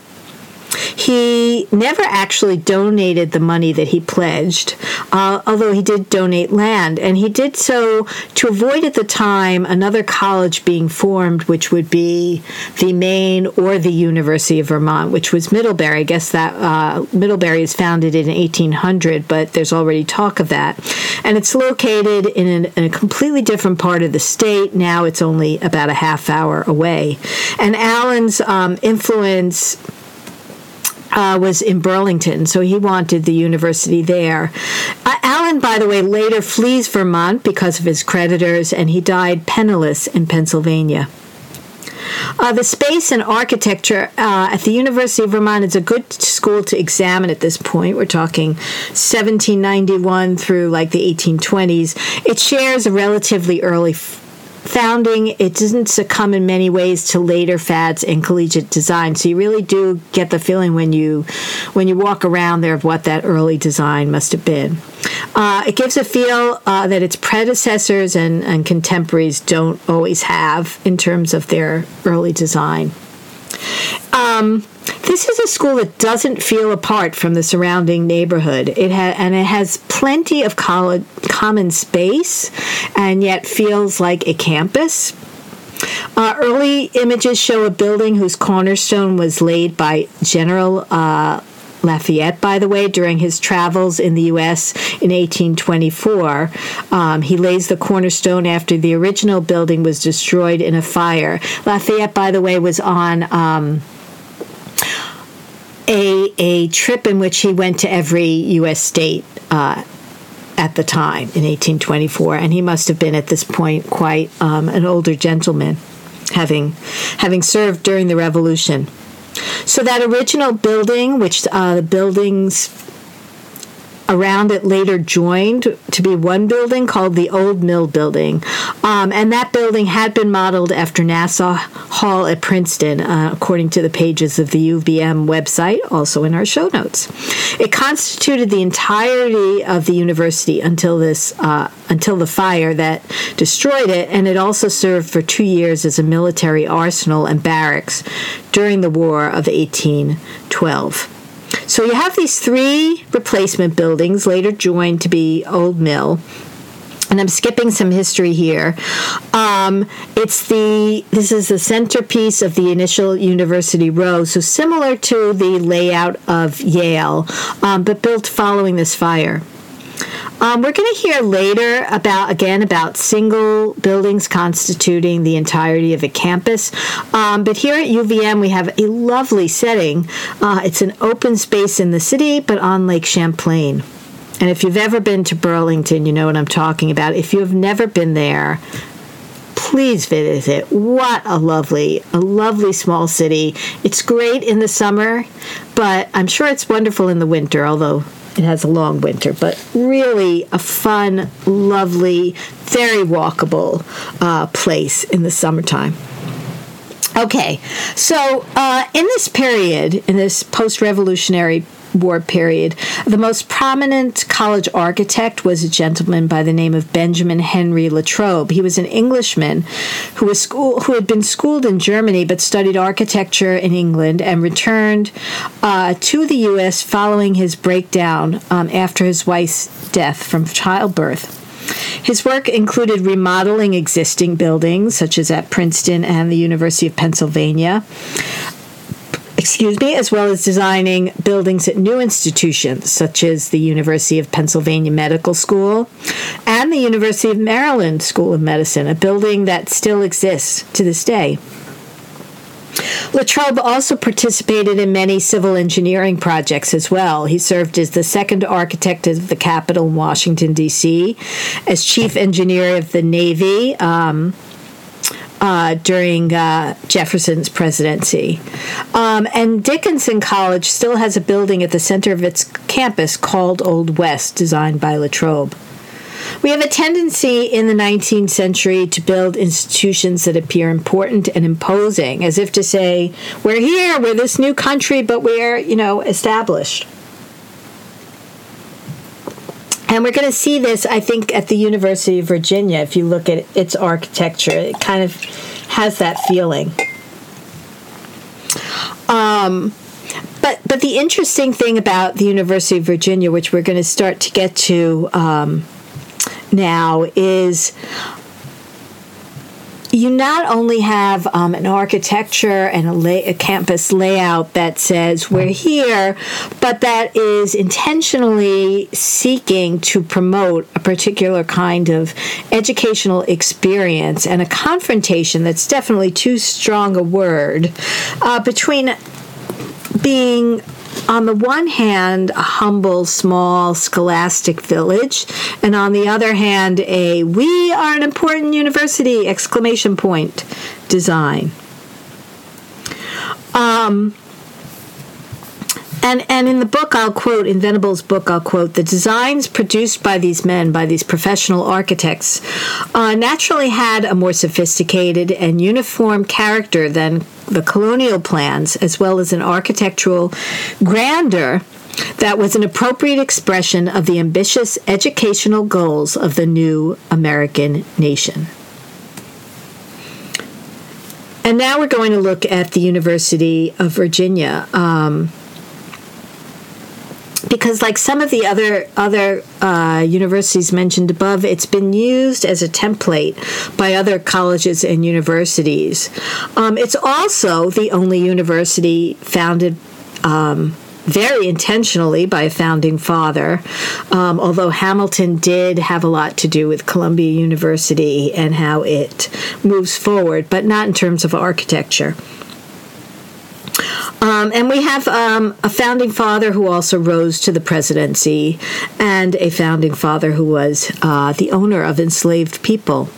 He never actually donated the money that he pledged, uh, although he did donate land. And he did so to avoid at the time another college being formed, which would be the Maine or the University of Vermont, which was Middlebury. I guess that uh, Middlebury is founded in 1800, but there's already talk of that. And it's located in, an, in a completely different part of the state. Now it's only about a half hour away. And Allen's um, influence uh, was in Burlington, so he wanted the university there. Uh, Allen, by the way, later flees Vermont because of his creditors, and he died penniless in Pennsylvania. Uh, the space and architecture uh, at the University of Vermont is a good school to examine at this point. We're talking 1791 through like the 1820s. It shares a relatively early founding, it doesn't succumb in many ways to later fads in collegiate design. So you really do get the feeling when you when you walk around there of what that early design must have been. Uh, it gives a feel uh, that its predecessors and, and contemporaries don't always have in terms of their early design. Um, this is a school that doesn't feel apart from the surrounding neighborhood. It ha- and it has plenty of common space, and yet feels like a campus. Uh, early images show a building whose cornerstone was laid by General uh, Lafayette, by the way, during his travels in the U.S. in 1824. Um, he lays the cornerstone after the original building was destroyed in a fire. Lafayette, by the way, was on. Um, a, a trip in which he went to every U.S. state uh, at the time in 1824, and he must have been at this point quite um, an older gentleman, having having served during the Revolution. So that original building, which uh, the buildings around it later joined to be one building called the Old Mill Building. Um, and that building had been modeled after Nassau Hall at Princeton, uh, according to the pages of the UVM website, also in our show notes. It constituted the entirety of the university until this uh, until the fire that destroyed it, and it also served for two years as a military arsenal and barracks during the War of 1812. So you have these three replacement buildings, later joined to be Old Mill. And I'm skipping some history here. Um, it's the this is the centerpiece of the initial University Row, so similar to the layout of Yale, um, but built following this fire. Um, we're going to hear later about again about single buildings constituting the entirety of a campus. Um, but here at UVM, we have a lovely setting. Uh, it's an open space in the city, but on Lake Champlain. And if you've ever been to Burlington, you know what I'm talking about. If you have never been there, please visit. What a lovely, a lovely small city. It's great in the summer, but I'm sure it's wonderful in the winter, although it has a long winter, but really a fun, lovely, very walkable uh, place in the summertime. Okay, so uh, in this period, in this post revolutionary War period. The most prominent college architect was a gentleman by the name of Benjamin Henry Latrobe. He was an Englishman who was school who had been schooled in Germany but studied architecture in England and returned uh, to the U.S. following his breakdown um, after his wife's death from childbirth. His work included remodeling existing buildings, such as at Princeton and the University of Pennsylvania, excuse me, as well as designing buildings at new institutions such as the University of Pennsylvania Medical School and the University of Maryland School of Medicine, a building that still exists to this day. Latrobe also participated in many civil engineering projects as well. He served as the second architect of the Capitol in Washington, D.C., as chief engineer of the Navy. Um, uh, during uh, Jefferson's presidency. Um, and Dickinson College still has a building at the center of its campus called Old West, designed by Latrobe. We have a tendency in the 19th century to build institutions that appear important and imposing, as if to say, we're here, we're this new country, but we're, you know, established. And we're going to see this, I think, at the University of Virginia. If you look at its architecture, it kind of has that feeling. Um, but but the interesting thing about the University of Virginia, which we're going to start to get to um, now is you not only have um, an architecture and a, lay, a, campus layout that says we're here, but that is intentionally seeking to promote a particular kind of educational experience and a confrontation that's definitely too strong a word uh, between being on the one hand, a humble, small, scholastic village, and on the other hand, a we are an important university exclamation point design. Um, and, and in the book, I'll quote, in Venable's book, I'll quote, the designs produced by these men, by these professional architects, uh, naturally had a more sophisticated and uniform character than the colonial plans, as well as an architectural grandeur that was an appropriate expression of the ambitious educational goals of the new American nation. And now we're going to look at the University of Virginia. Um, because like some of the other other uh, universities mentioned above, it's been used as a template by other colleges and universities. Um, it's also the only university founded. Um, very intentionally by a founding father, um, although Hamilton did have a lot to do with Columbia University and how it moves forward, but not in terms of architecture. Um, and we have um, a founding father who also rose to the presidency, and a founding father who was uh, the owner of enslaved people.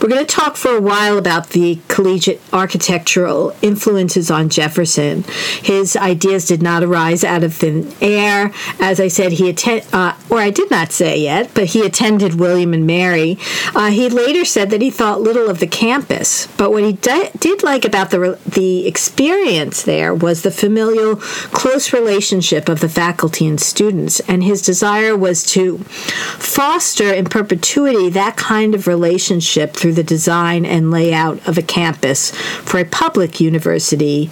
We're going to talk for a while about the collegiate architectural influences on Jefferson. His ideas did not arise out of thin air. As I said, he attended, uh, or I did not say yet, but he attended William and Mary. Uh, he later said that he thought little of the campus, but what he di- did like about the the experience there was the familial, close relationship of the faculty and students, and his desire was to foster in perpetuity that kind of relationship through the design and layout of a campus for a public university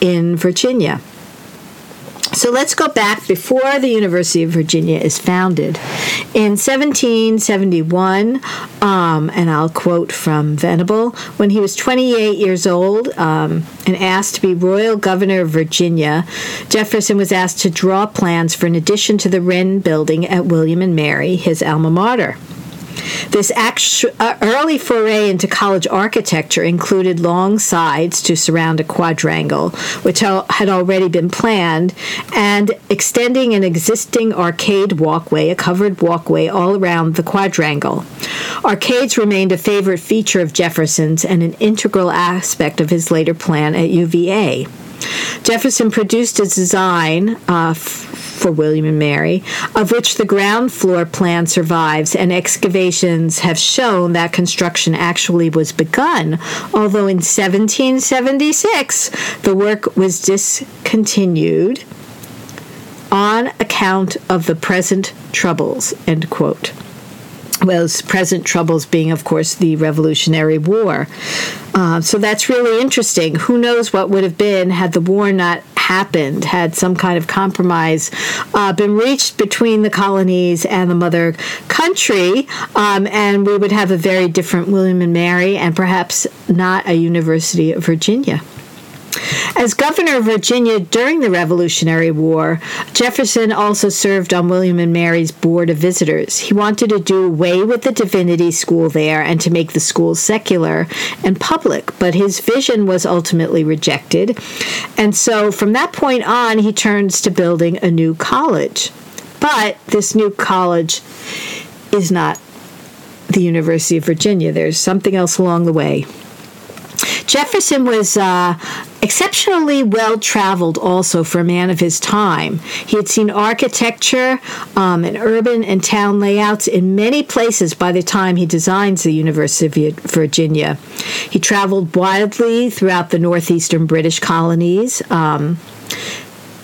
in Virginia. So let's go back before the University of Virginia is founded. In 1771, um, and I'll quote from Venable, when he was 28 years old um, and asked to be Royal Governor of Virginia, Jefferson was asked to draw plans for an addition to the Wren building at William and Mary, his alma mater. This actu- uh, early foray into college architecture included long sides to surround a quadrangle, which had already been planned, and extending an existing arcade walkway, a covered walkway all around the quadrangle. Arcades remained a favorite feature of Jefferson's and an integral aspect of his later plan at UVA. Jefferson produced a design uh, for William and Mary, of which the ground floor plan survives, and excavations have shown that construction actually was begun, although in 1776 the work was discontinued on account of the present troubles. End quote was present troubles being, of course, the Revolutionary War. Uh, so that's really interesting. Who knows what would have been had the war not happened had some kind of compromise uh, been reached between the colonies and the mother country, um, and we would have a very different William and Mary, and perhaps not a University of Virginia. As governor of Virginia during the Revolutionary War, Jefferson also served on William and Mary's Board of Visitors. He wanted to do away with the divinity school there and to make the school secular and public, but his vision was ultimately rejected. And so from that point on, he turns to building a new college. But this new college is not the University of Virginia. There's something else along the way. Jefferson was uh, exceptionally well traveled also for a man of his time. He had seen architecture um, and urban and town layouts in many places by the time he designs the University of Virginia. He traveled widely throughout the northeastern British colonies. Um,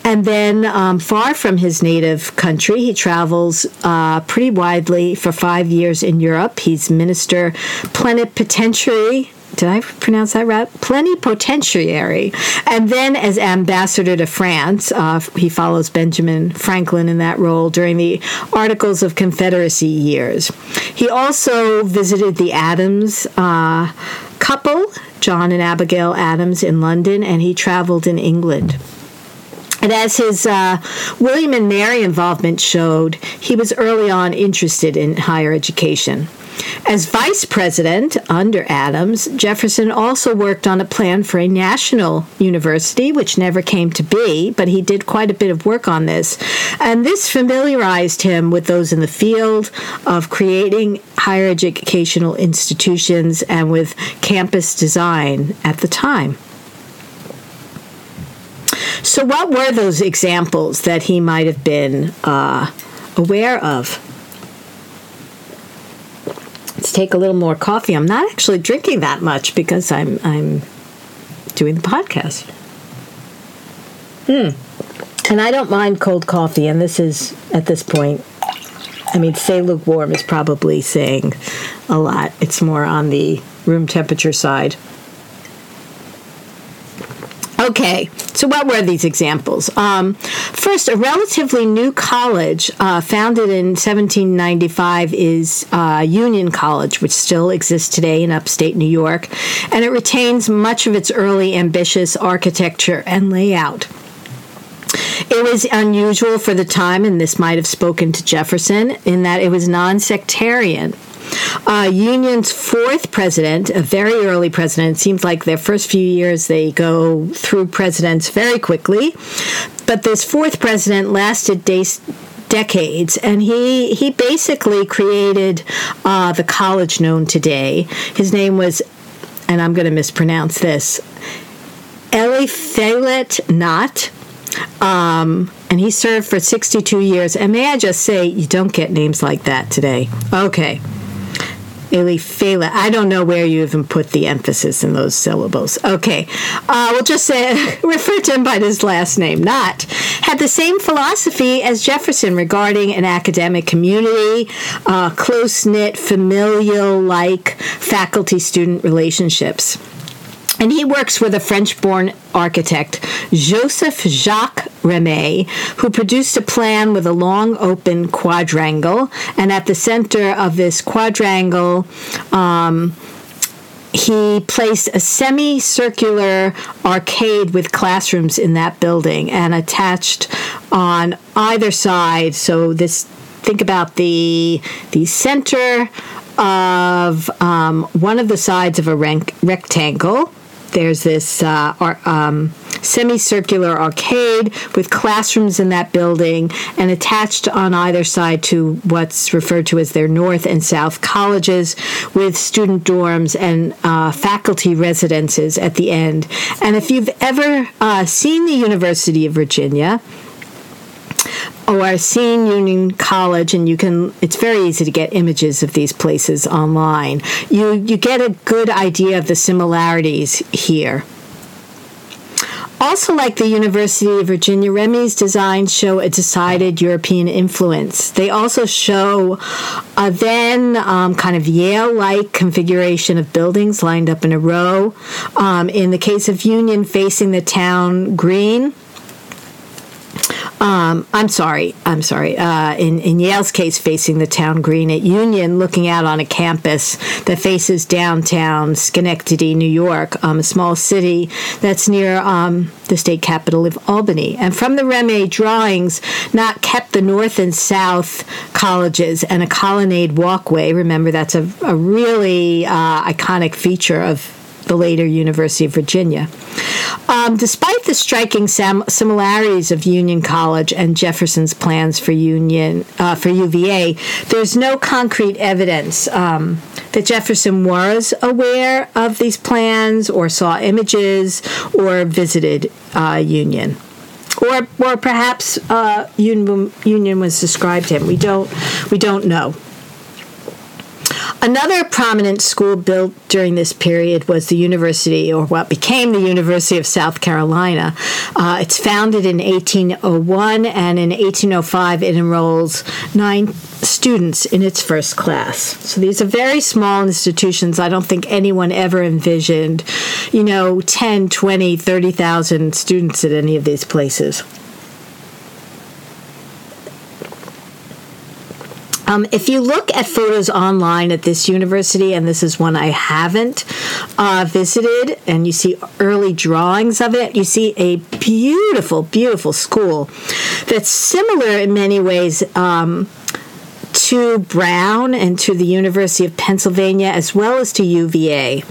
and then, um, far from his native country, he travels uh, pretty widely for five years in Europe. He's minister plenipotentiary did I pronounce that right? Plenipotentiary. And then as ambassador to France, uh, he follows Benjamin Franklin in that role during the Articles of Confederacy years. He also visited the Adams uh, couple, John and Abigail Adams, in London, and he traveled in England. And as his uh, William and Mary involvement showed, he was early on interested in higher education. As vice president under Adams, Jefferson also worked on a plan for a national university, which never came to be, but he did quite a bit of work on this. And this familiarized him with those in the field of creating higher educational institutions and with campus design at the time. So, what were those examples that he might have been uh, aware of? Let's take a little more coffee. I'm not actually drinking that much because I'm I'm doing the podcast. Hmm. And I don't mind cold coffee, and this is at this point. I mean, say lukewarm is probably saying a lot. It's more on the room temperature side. Okay, so what were these examples? Um, first, a relatively new college uh, founded in 1795 is uh, Union College, which still exists today in upstate New York, and it retains much of its early ambitious architecture and layout. It was unusual for the time, and this might have spoken to Jefferson, in that it was non sectarian. Uh, Union's fourth president, a very early president, seems like their first few years they go through presidents very quickly. But this fourth president lasted days decades, and he he basically created uh, the college known today. His name was, and I'm going to mispronounce this, Eliphalet Nott. Um, and he served for 62 years. And may I just say, you don't get names like that today. Okay. Eliphalet. I don't know where you even put the emphasis in those syllables. Okay, uh, we'll just say refer to him by his last name. Nott had the same philosophy as Jefferson regarding an academic community, uh, close knit, familial like faculty student relationships. And he works with a French born architect, Joseph Jacques Rémy, who produced a plan with a long open quadrangle. And at the center of this quadrangle, um, he placed a semicircular arcade with classrooms in that building and attached on either side. So this think about the the center of um, one of the sides of a rectangle there's this uh, um, semicircular arcade with classrooms in that building and attached on either side to what's referred to as their north and south colleges with student dorms and uh, faculty residences at the end. And if you've ever uh, seen the University of Virginia, or seen Union College, and you can. It's very easy to get images of these places online. You you get a good idea of the similarities here. Also, like the University of Virginia, Remy's designs show a decided European influence. They also show a then um, kind of Yale like configuration of buildings lined up in a row. Um, in the case of Union, facing the town green, um, I'm sorry, I'm sorry. Uh, in, in Yale's case, facing the town green at Union, looking out on a campus that faces downtown Schenectady, New York, um, a small city that's near um, the state capital of Albany. And from the Remy drawings, Nott kept the north and south colleges and a colonnade walkway. Remember, that's a, a really uh, iconic feature of the later University of Virginia. Um, despite the striking sam- similarities of Union College and Jefferson's plans for Union uh, for UVA, there's no concrete evidence um, that Jefferson was aware of these plans or saw images or visited uh, Union. Or, or perhaps uh, Union, Union was described to him. We don't, we don't know. Another prominent school built during this period was the University, or what became the University of South Carolina. Uh, it's founded in 1801, and in 1805 it enrolls nine students in its first class. So these are very small institutions. I don't think anyone ever envisioned, you know, 10, 20, 30,000 students at any of these places. Um, if you look at photos online at this university, and this is one I haven't uh, visited, and you see early drawings of it, you see a beautiful, beautiful school that's similar in many ways. Um, to Brown and to the University of Pennsylvania, as well as to UVA.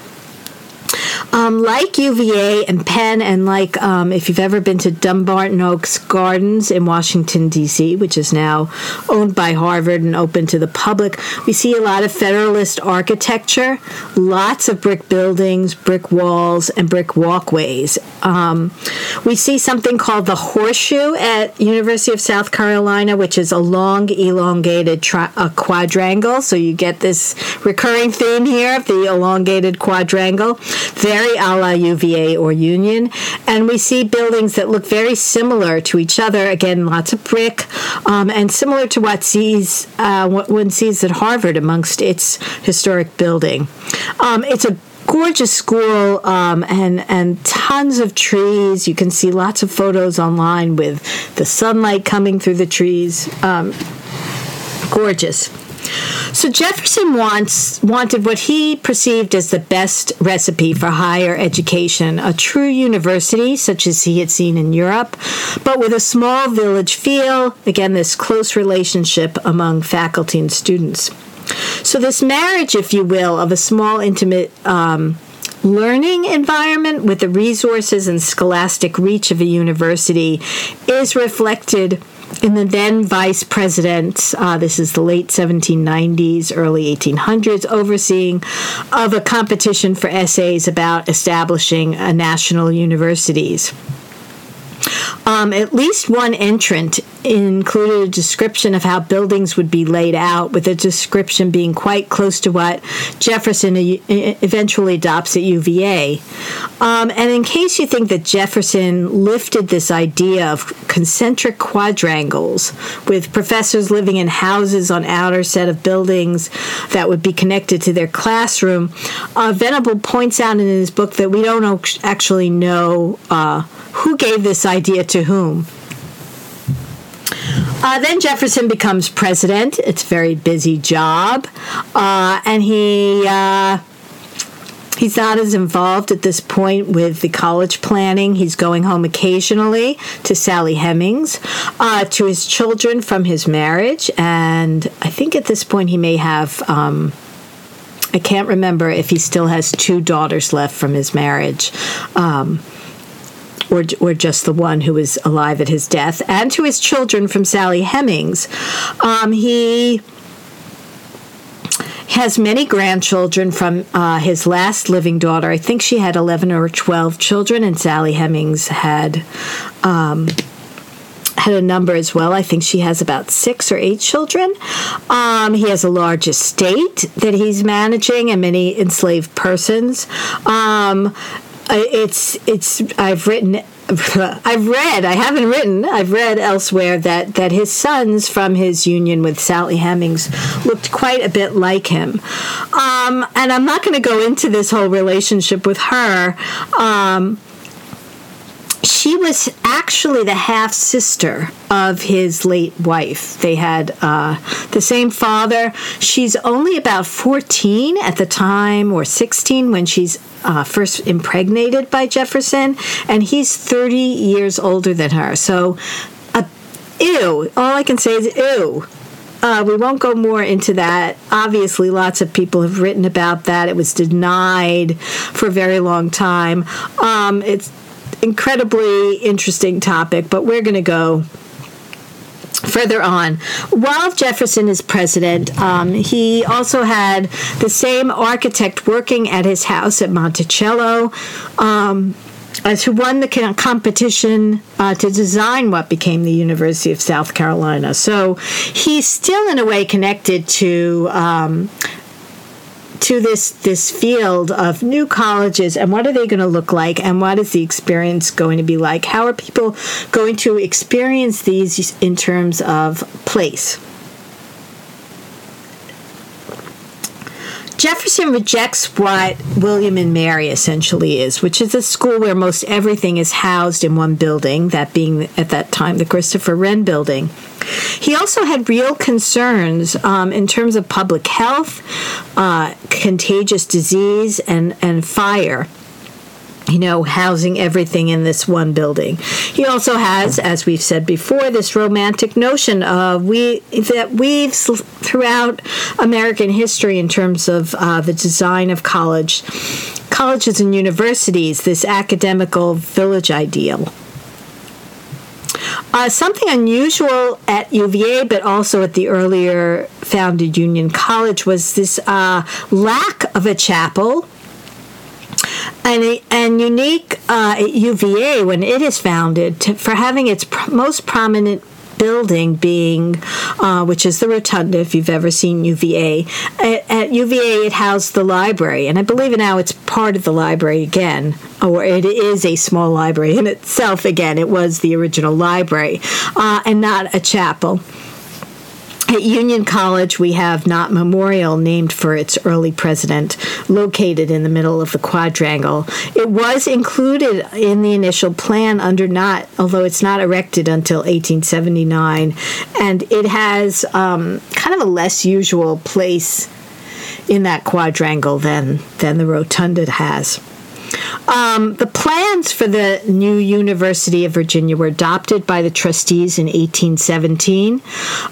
Um, like UVA and Penn, and like um, if you've ever been to Dumbarton Oaks Gardens in Washington, D.C., which is now owned by Harvard and open to the public, we see a lot of Federalist architecture, lots of brick buildings, brick walls, and brick walkways. Um, we see something called the Horseshoe at University of South Carolina, which is a long, elongated tri- a quadrangle. So you get this recurring theme here of the elongated quadrangle. Very very a la UVA or Union. And we see buildings that look very similar to each other. Again, lots of brick, um, and similar to what sees uh, one sees at Harvard amongst its historic building. Um, it's a gorgeous school um, and and tons of trees. You can see lots of photos online with the sunlight coming through the trees. Um, gorgeous. So Jefferson wants wanted what he perceived as the best recipe for higher education, a true university such as he had seen in Europe, but with a small village feel, again this close relationship among faculty and students. So this marriage, if you will, of a small intimate um, learning environment with the resources and scholastic reach of a university is reflected in the then vice president, uh, this is the late 1790s, early 1800s, overseeing of a competition for essays about establishing a national universities. Um, at least one entrant included a description of how buildings would be laid out, with the description being quite close to what Jefferson eventually adopts at UVA. Um, and in case you think that Jefferson lifted this idea of concentric quadrangles, with professors living in houses on outer set of buildings that would be connected to their classroom, uh, Venable points out in his book that we don't actually know. Uh, who gave this idea to whom. Uh, then Jefferson becomes president. It's a very busy job, uh, and he uh, he's not as involved at this point with the college planning. He's going home occasionally to Sally Hemings, uh, to his children from his marriage, and I think at this point he may have. Um, I can't remember if he still has two daughters left from his marriage. Um, or, or just the one who was alive at his death, and to his children from Sally Hemings. Um, he has many grandchildren from uh, his last living daughter. I think she had 11 or 12 children, and Sally Hemings had. Um, had a number as well. I think she has about six or eight children. Um, he has a large estate that he's managing and many enslaved persons. Um, it's it's I've written I've read, I haven't written, I've read elsewhere that, that his sons from his union with Sally Hemings looked quite a bit like him. Um, and I'm not going to go into this whole relationship with her. Um, she was actually the half sister of his late wife. They had uh, the same father. She's only about 14 at the time, or 16 when she's uh, first impregnated by Jefferson, and he's 30 years older than her. So, uh, ew. All I can say is ew. Uh, we won't go more into that. Obviously, lots of people have written about that. It was denied for a very long time. Um, it's incredibly interesting topic, but we're going to go further on. While Jefferson is president, um, he also had the same architect working at his house at Monticello. Um, as who won the competition uh, to design what became the University of South Carolina. So he's still, in a way, connected to um, to this this field of new colleges and what are they going to look like and what is the experience going to be like how are people going to experience these in terms of place Jefferson rejects what William and Mary essentially is, which is a school where most everything is housed in one building, that being at that time the Christopher Wren building. He also had real concerns um, in terms of public health, uh, contagious disease, and, and fire you know, housing everything in this one building. He also has, as we've said before, this romantic notion of we that weaves throughout American history in terms of uh, the design of college, colleges and universities. This academical village ideal. Uh, something unusual at UVA, but also at the earlier founded Union College, was this uh, lack of a chapel. And, and unique uh, at UVA when it is founded to, for having its pr- most prominent building being, uh, which is the rotunda, if you've ever seen UVA. At, at, UVA, it housed the library, and I believe now it's part of the library again, or it is a small library in itself again. It was the original library, uh, and not a chapel. At Union College, we have Nott Memorial named for its early president, located in the middle of the quadrangle. It was included in the initial plan under Nott, although it's not erected until 1879, and it has um, kind of a less usual place in that quadrangle than than the rotunda has. Um, the plans for the new University of Virginia were adopted by the trustees in 1817.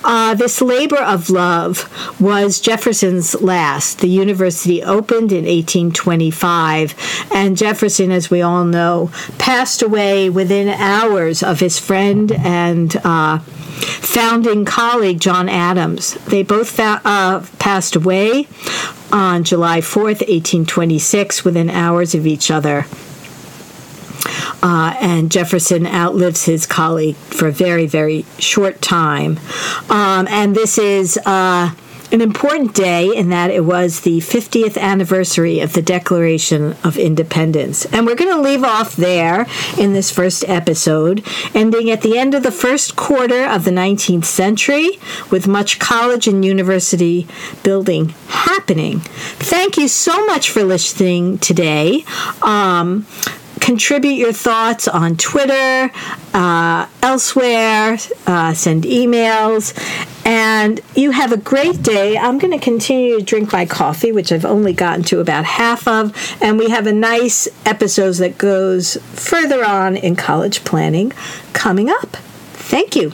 Uh, this labor of love was Jefferson's last. The university opened in 1825, and Jefferson, as we all know, passed away within hours of his friend and uh, founding colleague John Adams. They both fa- uh, passed away on July 4th, 1826, within hours of each other. Uh, and Jefferson outlives his colleague for a very, very short time. Um, and this is uh, an important day in that it was the 50th anniversary of the Declaration of Independence. And we're going to leave off there in this first episode, ending at the end of the first quarter of the 19th century with much college and university building happening. Thank you so much for listening today. Um, contribute your thoughts on Twitter, uh, elsewhere, uh, send emails, and you have a great day. I'm going to continue to drink my coffee, which I've only gotten to about half of, and we have a nice episode that goes further on in college planning coming up. Thank you.